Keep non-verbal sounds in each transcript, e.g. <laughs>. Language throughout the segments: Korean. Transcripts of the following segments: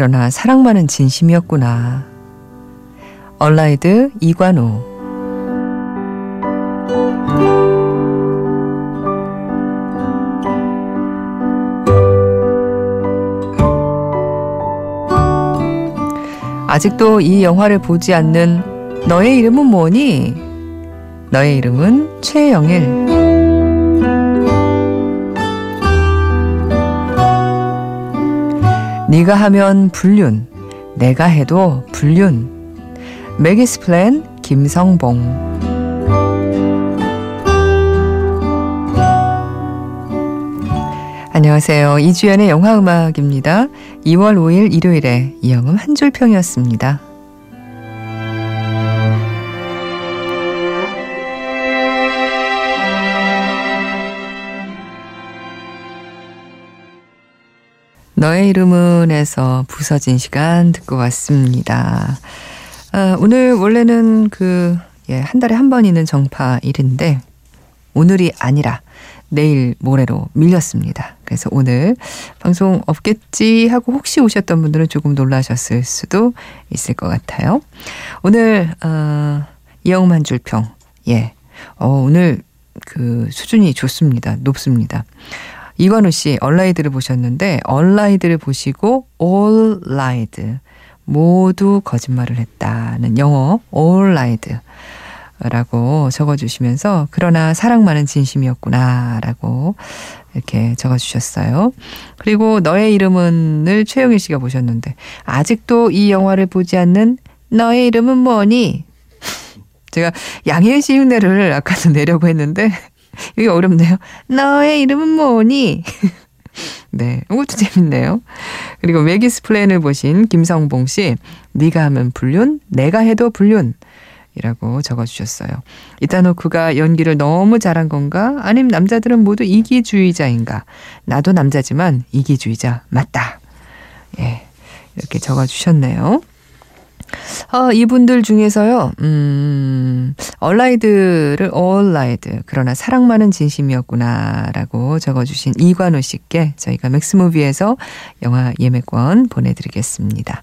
그러나 사랑만은 진심이었구나. 얼라이드 이관호 아직도 이 영화를 보지 않는 너의 이름은 뭐니? 너의 이름은 최영일. 네가 하면 불륜, 내가 해도 불륜. 메기스 플랜 김성봉. 안녕하세요. 이주연의 영화 음악입니다. 2월 5일 일요일에 이영음 한 줄평이었습니다. 너의 이름은에서 부서진 시간 듣고 왔습니다. 아, 오늘 원래는 그, 예, 한 달에 한 번 있는 정파일인데, 오늘이 아니라 내일 모레로 밀렸습니다. 그래서 오늘 방송 없겠지 하고 혹시 오셨던 분들은 조금 놀라셨을 수도 있을 것 같아요. 오늘, 어, 이영음 한 줄평. 예. 어, 오늘 그 수준이 좋습니다. 높습니다. 이관우 씨 얼라이드를 보셨는데 얼라이드를 보시고 all lied 모두 거짓말을 했다는 영어 all lied 라고 적어주시면서 그러나 사랑만은 진심이었구나 라고 이렇게 적어주셨어요. 그리고 너의 이름은을 최영일 씨가 보셨는데 아직도 이 영화를 보지 않는 너의 이름은 뭐니? 제가 양혜은 씨 흉내를 아까도 <laughs> 내려고 했는데 이게 어렵네요. 너의 이름은 뭐니? <laughs> 네, 이것도 재밌네요. 그리고 매기스 플랜을 보신 김성봉 씨, 네가 하면 불륜, 내가 해도 불륜. 이라고 적어주셨어요. 에단 호크가 연기를 너무 잘한 건가? 아님 남자들은 모두 이기주의자인가? 나도 남자지만 이기주의자 맞다. 예, 이렇게 적어주셨네요. 아, 이분들 중에서요, 음, 얼라이드를 얼라이드. 그러나 사랑만은 진심이었구나라고 적어주신 이관우 씨께 저희가 맥스무비에서 영화 예매권 보내드리겠습니다.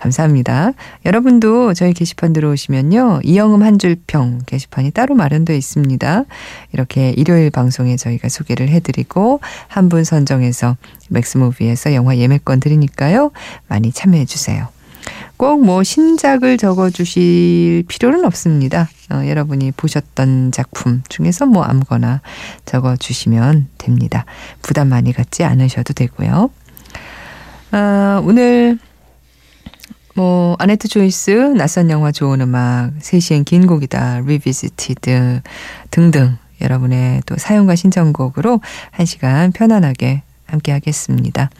감사합니다. 여러분도 저희 게시판 들어오시면요. 이영음 한 줄평 게시판이 따로 마련되어 있습니다. 이렇게 일요일 방송에 저희가 소개를 해드리고 한 분 선정해서 맥스무비에서 영화 예매권 드리니까요. 많이 참여해 주세요. 꼭 뭐 신작을 적어주실 필요는 없습니다. 어, 여러분이 보셨던 작품 중에서 뭐 아무거나 적어주시면 됩니다. 부담 많이 갖지 않으셔도 되고요. 어, 오늘 뭐 아네뜨 초이스 낯선 영화 좋은 음악 3시엔 긴 곡이다 Revisited 등등 여러분의 또 사연과 신청곡으로 1시간 편안하게 함께 하겠습니다.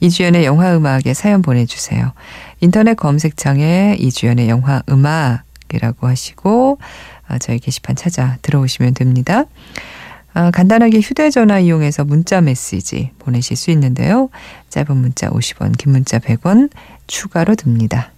이주연의 영화 음악에 사연 보내주세요. 인터넷 검색창에 이주연의 영화 음악이라고 하시고 아, 저희 게시판 찾아 들어오시면 됩니다. 아, 간단하게 휴대전화 이용해서 문자 메시지 보내실 수 있는데요. 짧은 문자 50원, 긴 문자 100원 추가로 듭니다.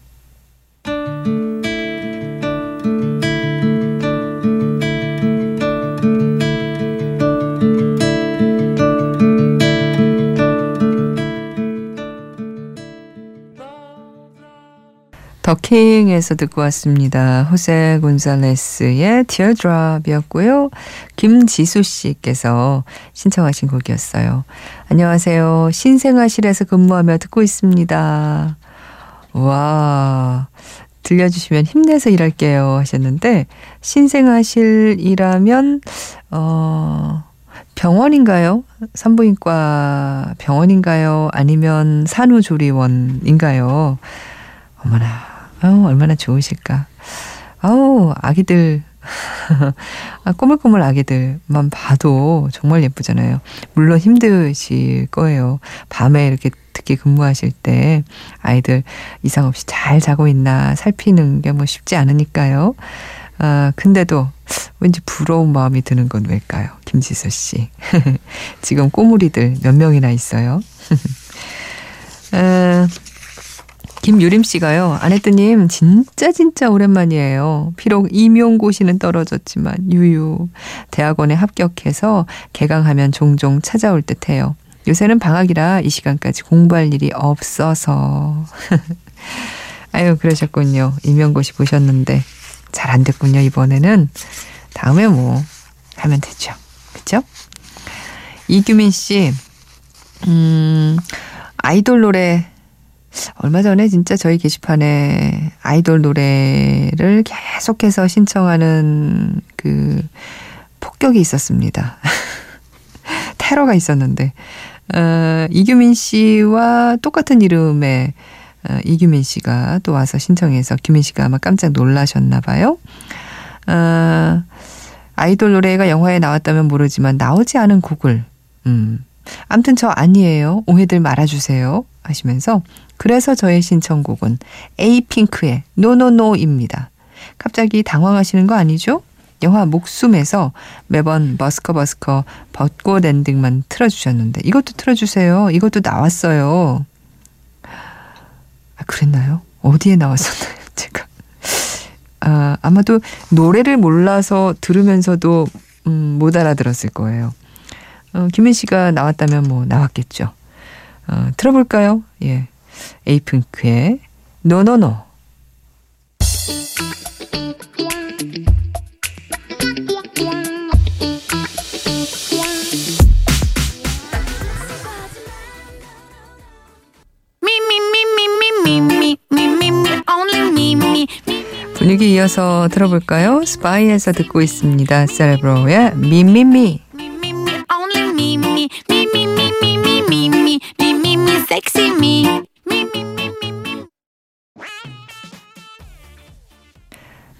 더킹에서 듣고 왔습니다. 호세 곤살레스의 Teardrop이었고요. 김지수 씨께서 신청하신 곡이었어요. 안녕하세요. 신생아실에서 근무하며 듣고 있습니다. 와, 들려주시면 힘내서 일할게요 하셨는데, 신생아실이라면, 어, 병원인가요? 산부인과 병원인가요? 아니면 산후조리원인가요? 어머나, 아우, 얼마나 좋으실까. 아우, 아기들. <laughs> 아, 꼬물꼬물 아기들만 봐도 정말 예쁘잖아요. 물론 힘드실 거예요. 밤에 이렇게 특히 근무하실 때 아이들 이상 없이 잘 자고 있나 살피는 게 뭐 쉽지 않으니까요. 아, 근데도 왠지 부러운 마음이 드는 건 왜일까요? 김지수 씨. <laughs> 지금 꼬물이들 몇 명이나 있어요. <laughs> 아, 김유림 씨가요. 아내뜨님 진짜 진짜 오랜만이에요. 비록 임용고시는 떨어졌지만 유유 대학원에 합격해서 개강하면 종종 찾아올 듯해요. 요새는 방학이라 이 시간까지 공부할 일이 없어서. <laughs> 아유, 그러셨군요. 임명고시 보셨는데. 잘 안 됐군요, 이번에는. 다음에 뭐, 하면 되죠. 그쵸? 이규민 씨, 음, 아이돌 노래, 얼마 전에 진짜 저희 게시판에 아이돌 노래를 계속해서 신청하는 그 폭격이 있었습니다. <laughs> 테러가 있었는데, 어, 이규민 씨와 똑같은 이름의 어, 이규민 씨가 또 와서 신청해서 규민 씨가 아마 깜짝 놀라셨나 봐요. 어, 아이돌 노래가 영화에 나왔다면 모르지만 나오지 않은 곡을 음. 암튼 저 아니에요. 오해들 말아주세요. 하시면서 그래서 저의 신청곡은 에이핑크의 노노노입니다. 갑자기 당황하시는 거 아니죠? 영화 목숨에서 매번 버스커 버스커 벚꽃 엔딩만 틀어주셨는데 이것도 틀어주세요. 이것도 나왔어요. 아, 그랬나요? 어디에 나왔었나요? <laughs> 제가. 아, 아마도 노래를 몰라서 들으면서도 음, 못 알아들었을 거예요. 어, 김민 씨가 나왔다면 뭐 나왔겠죠. 어, 들어볼까요? 예. 에이핑크의 노노노. 분위기 이어서 들어볼까요? 스파이에서 듣고 있습니다. 세레브로의 미미미.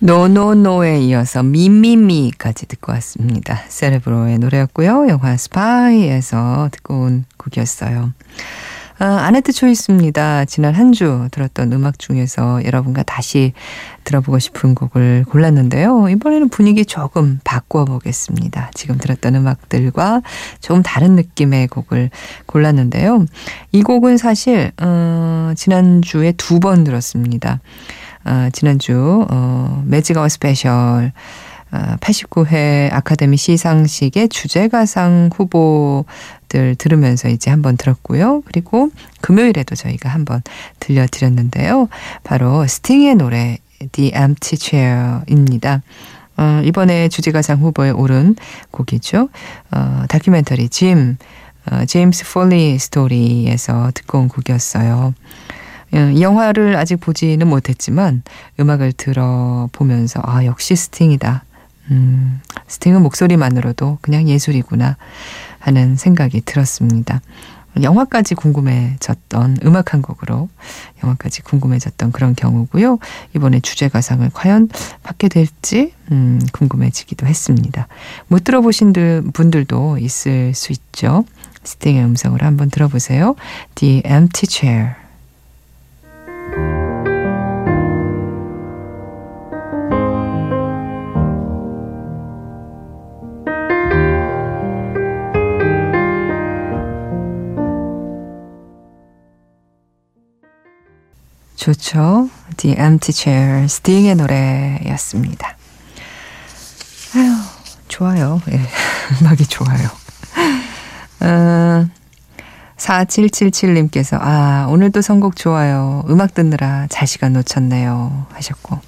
노노노에 이어서 Mi Mi Mi까지 듣고 왔습니다. 세레브로의 노래였고요. 영화 스파이에서 듣고 온 곡이었어요. 아, 아네뜨 Choice입니다. 지난 한 주 들었던 음악 중에서 여러분과 다시 들어보고 싶은 곡을 골랐는데요. 이번에는 분위기 조금 바꿔보겠습니다. 지금 들었던 음악들과 조금 다른 느낌의 곡을 골랐는데요. 이 곡은 사실 어, 지난주에 두 번 들었습니다. 어, 지난주 어, Magic Hour Special 89회 어, 아카데미 시상식의 주제가상 후보들 들으면서 이제 한번 들었고요. 그리고 금요일에도 저희가 한번 들려드렸는데요. 바로 스팅의 노래 The Empty Chair입니다. 어, 이번에 주제가상 후보에 오른 곡이죠. 어, 다큐멘터리 짐, 어, 제임스 폴리 스토리에서 듣고 온 곡이었어요. 어, 영화를 아직 보지는 못했지만 음악을 들어보면서 아 역시 스팅이다. 음, 스팅은 목소리만으로도 그냥 예술이구나 하는 생각이 들었습니다. 영화까지 궁금해졌던 음악 한 곡으로 영화까지 궁금해졌던 그런 경우고요. 이번에 주제가상을 과연 받게 될지 음, 궁금해지기도 했습니다. 못 들어보신 분들도 있을 수 있죠. 스팅의 음성으로 한번 들어보세요. The Empty Chair. 좋죠. The Empty Chair, 스팅의 노래였습니다. 아유, 좋아요. 예, <laughs> 음악이 좋아요. 어, 4777님께서, 아, 오늘도 선곡 좋아요. 음악 듣느라 자시간 놓쳤네요. 하셨고.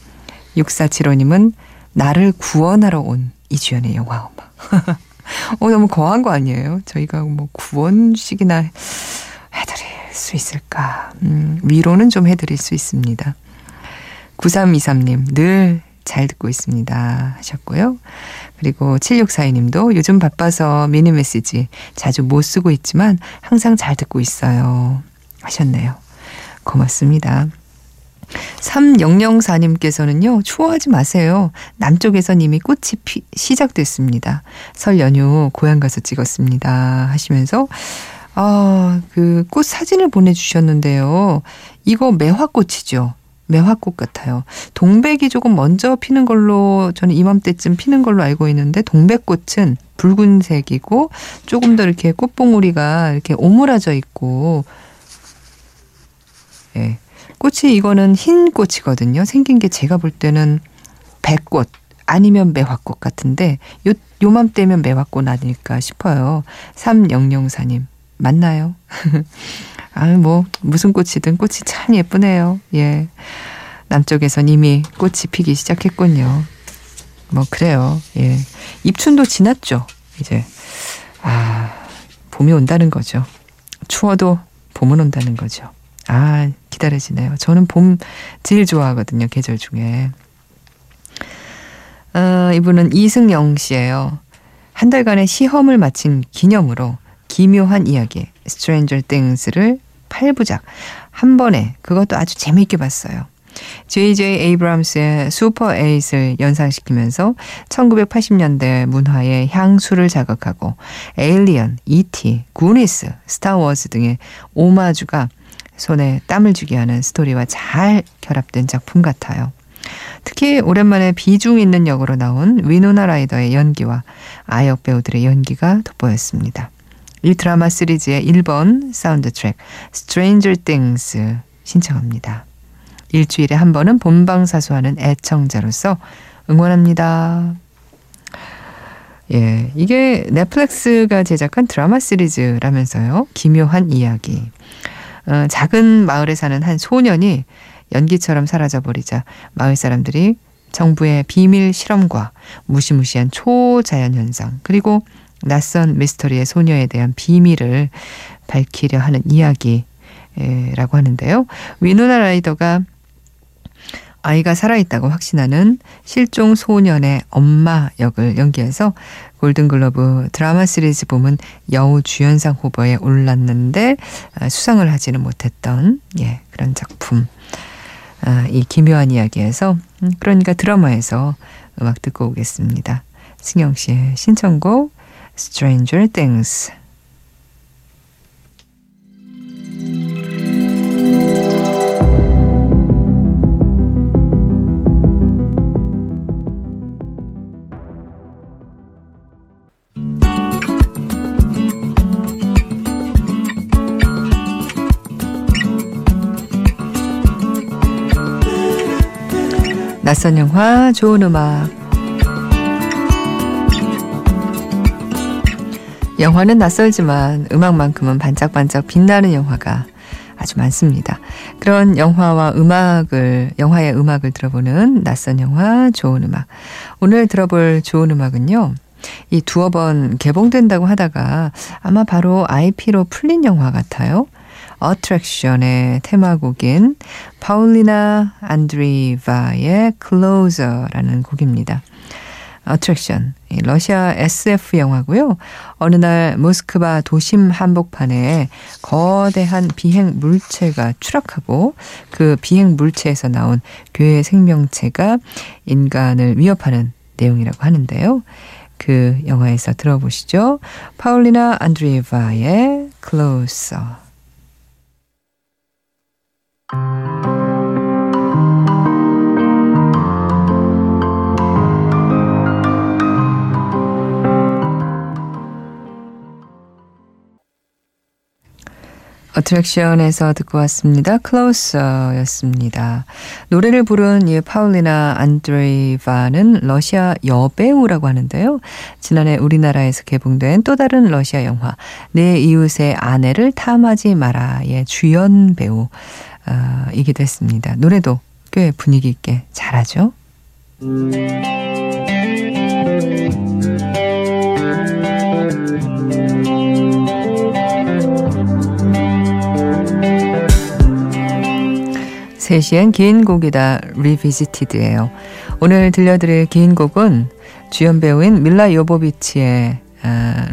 6475님은 나를 구원하러 온 이주연의 영화 음악. 어, 너무 거한 거 아니에요? 저희가 뭐 구원식이나 수 있을까? 음, 위로는 좀 해드릴 수 있습니다. 9323님, 늘 잘 듣고 있습니다. 하셨고요. 그리고 7642님도 요즘 바빠서 미니 메시지 자주 못 쓰고 있지만 항상 잘 듣고 있어요. 하셨네요. 고맙습니다. 3004님께서는요, 추워하지 마세요. 남쪽에선 이미 꽃이 피, 시작됐습니다. 설 연휴 고향 가서 찍었습니다. 하시면서, 아, 그 꽃 사진을 보내주셨는데요. 이거 매화꽃이죠. 매화꽃 같아요. 동백이 조금 먼저 피는 걸로 저는 이맘때쯤 피는 걸로 알고 있는데 동백꽃은 붉은색이고 조금 더 이렇게 꽃봉오리가 이렇게 오므라져 있고 예. 네. 꽃이 이거는 흰 꽃이거든요. 생긴 게 제가 볼 때는 백꽃 아니면 매화꽃 같은데 요 요맘때면 매화꽃 아닐까 싶어요. 3004님 맞나요? <laughs> 아, 뭐, 무슨 꽃이든 꽃이 참 예쁘네요. 예. 남쪽에선 이미 꽃이 피기 시작했군요. 뭐, 그래요. 예. 입춘도 지났죠. 이제. 아, 봄이 온다는 거죠. 추워도 봄은 온다는 거죠. 아, 기다려지네요. 저는 봄 제일 좋아하거든요. 계절 중에. 어, 이분은 이승영 씨예요. 한 달간의 시험을 마친 기념으로 기묘한 이야기 Stranger Things를 8부작 한 번에 그것도 아주 재미있게 봤어요. J.J. 에이브람스의 Super Eight을 연상시키면서 1980년대 문화의 향수를 자극하고 에일리언, E.T., 구니스, 스타워즈 등의 오마주가 손에 땀을 쥐게 하는 스토리와 잘 결합된 작품 같아요. 특히 오랜만에 비중 있는 역으로 나온 위노나 라이더의 연기와 아역 배우들의 연기가 돋보였습니다. 이 드라마 시리즈의 1번 사운드 트랙 Stranger Things 신청합니다. 일주일에 한 번은 본방사수하는 애청자로서 응원합니다. 예, 이게 넷플릭스가 제작한 드라마 시리즈라면서요. 기묘한 이야기. 어, 작은 마을에 사는 한 소년이 연기처럼 사라져버리자 마을 사람들이 정부의 비밀 실험과 무시무시한 초자연 현상 그리고 낯선 미스터리의 소녀에 대한 비밀을 밝히려 하는 이야기라고 하는데요. 위노나 라이더가 아이가 살아있다고 확신하는 실종 소년의 엄마 역을 연기해서 골든글러브 드라마 시리즈 부문 여우 주연상 후보에 올랐는데 아, 수상을 하지는 못했던 예, 그런 작품. 아, 이 기묘한 이야기에서 음, 그러니까 드라마에서 음악 듣고 오겠습니다. 승영 씨의 신청곡 Stranger Things. 낯선 영화, 좋은 음악. 영화는 낯설지만 음악만큼은 반짝반짝 빛나는 영화가 아주 많습니다. 그런 영화와 음악을, 영화의 음악을 들어보는 낯선 영화, 좋은 음악. 오늘 들어볼 좋은 음악은요. 이 두어 번 개봉된다고 하다가 아마 바로 IP로 풀린 영화 같아요. 어트랙션의 테마곡인 파울리나 안드리바의 Closer라는 곡입니다. 어트랙션, 러시아 SF 영화고요. 어느 날 모스크바 도심 한복판에 거대한 비행 물체가 추락하고 그 비행 물체에서 나온 괴의 생명체가 인간을 위협하는 내용이라고 하는데요. 그 영화에서 들어보시죠. 파울리나 안드리바의 Closer. 어트랙션에서 듣고 왔습니다. 클로서였습니다. 노래를 부른 이 파울리나 안드레이바는 러시아 여배우라고 하는데요. 지난해 우리나라에서 개봉된 또 다른 러시아 영화 내 이웃의 아내를 탐하지 마라의 주연 배우 이기도 했습니다. 노래도 꽤 분위기 있게 잘하죠. 세시엔 긴 곡이다 Revisited예요. 오늘 들려드릴 긴 곡은 주연 배우인 밀라 요보비치의 아,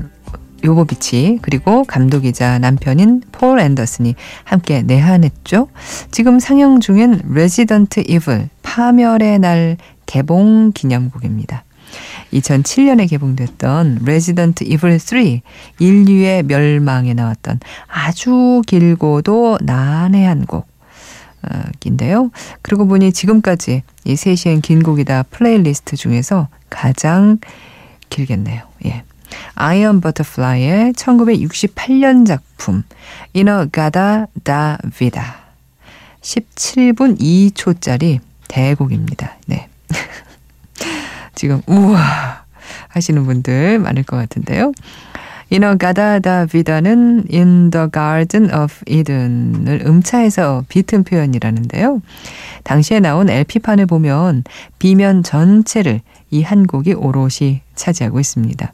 요보비치 그리고 감독이자 남편인 폴 앤더슨이 함께 내한했죠. 지금 상영 중인 레지던트 이블 파멸의 날 개봉 기념곡입니다. 2007년에 개봉됐던 레지던트 이블 3 인류의 멸망에 나왔던 아주 길고도 난해한 곡 인데요. 그러고 보니 지금까지 이 세시엔 긴 곡이다 플레이리스트 중에서 가장 길겠네요. 예. 아이언 버터플라이의 1968년 작품 In-A-Gadda-Da-Vida 17분 2초짜리 대곡입니다. 네. <laughs> 지금 우와 하시는 분들 많을 것 같은데요. In-A-Gadda-Da-Vida는 in the garden of Eden을 음차해서 비튼 표현이라는데요. 당시에 나온 LP판을 보면 B면 전체를 이 한 곡이 오롯이 차지하고 있습니다.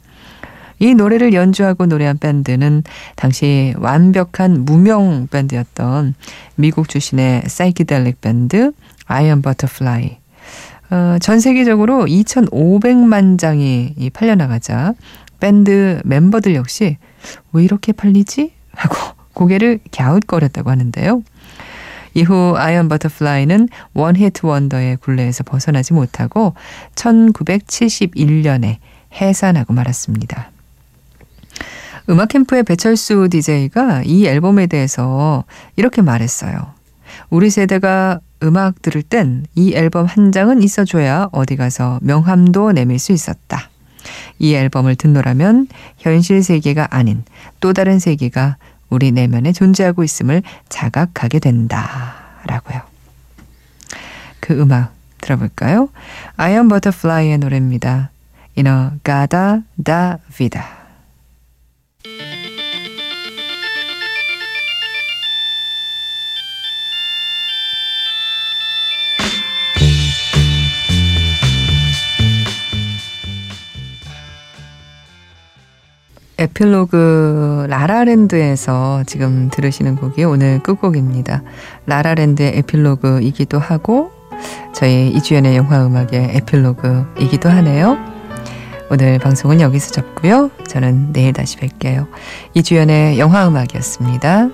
이 노래를 연주하고 노래한 밴드는 당시 완벽한 무명 밴드였던 미국 출신의 사이키델릭 밴드 아이언 버터플라이. 어, 전 세계적으로 2,500만 장이 팔려나가자 밴드 멤버들 역시 왜 이렇게 팔리지? 하고 <laughs> 고개를 갸웃거렸다고 하는데요. 이후 아이언 버터플라이는 one-hit wonder의 굴레에서 벗어나지 못하고 1971년에 해산하고 말았습니다. 음악 캠프의 배철수 DJ가 이 앨범에 대해서 이렇게 말했어요. 우리 세대가 음악 들을 땐 이 앨범 한 장은 있어줘야 어디 가서 명함도 내밀 수 있었다. 이 앨범을 듣노라면 현실 세계가 아닌 또 다른 세계가 우리 내면에 존재하고 있음을 자각하게 된다. 라고요. 그 음악 들어볼까요? 아이언 버터플라이의 노래입니다. In-A-Gadda-Da-Vida. 에필로그 라라랜드에서 지금 들으시는 곡이 오늘 끝곡입니다. 라라랜드의 에필로그이기도 하고 저희 이주연의 영화 음악의 에필로그이기도 하네요. 오늘 방송은 여기서 접고요. 저는 내일 다시 뵐게요. 이주연의 영화 음악이었습니다.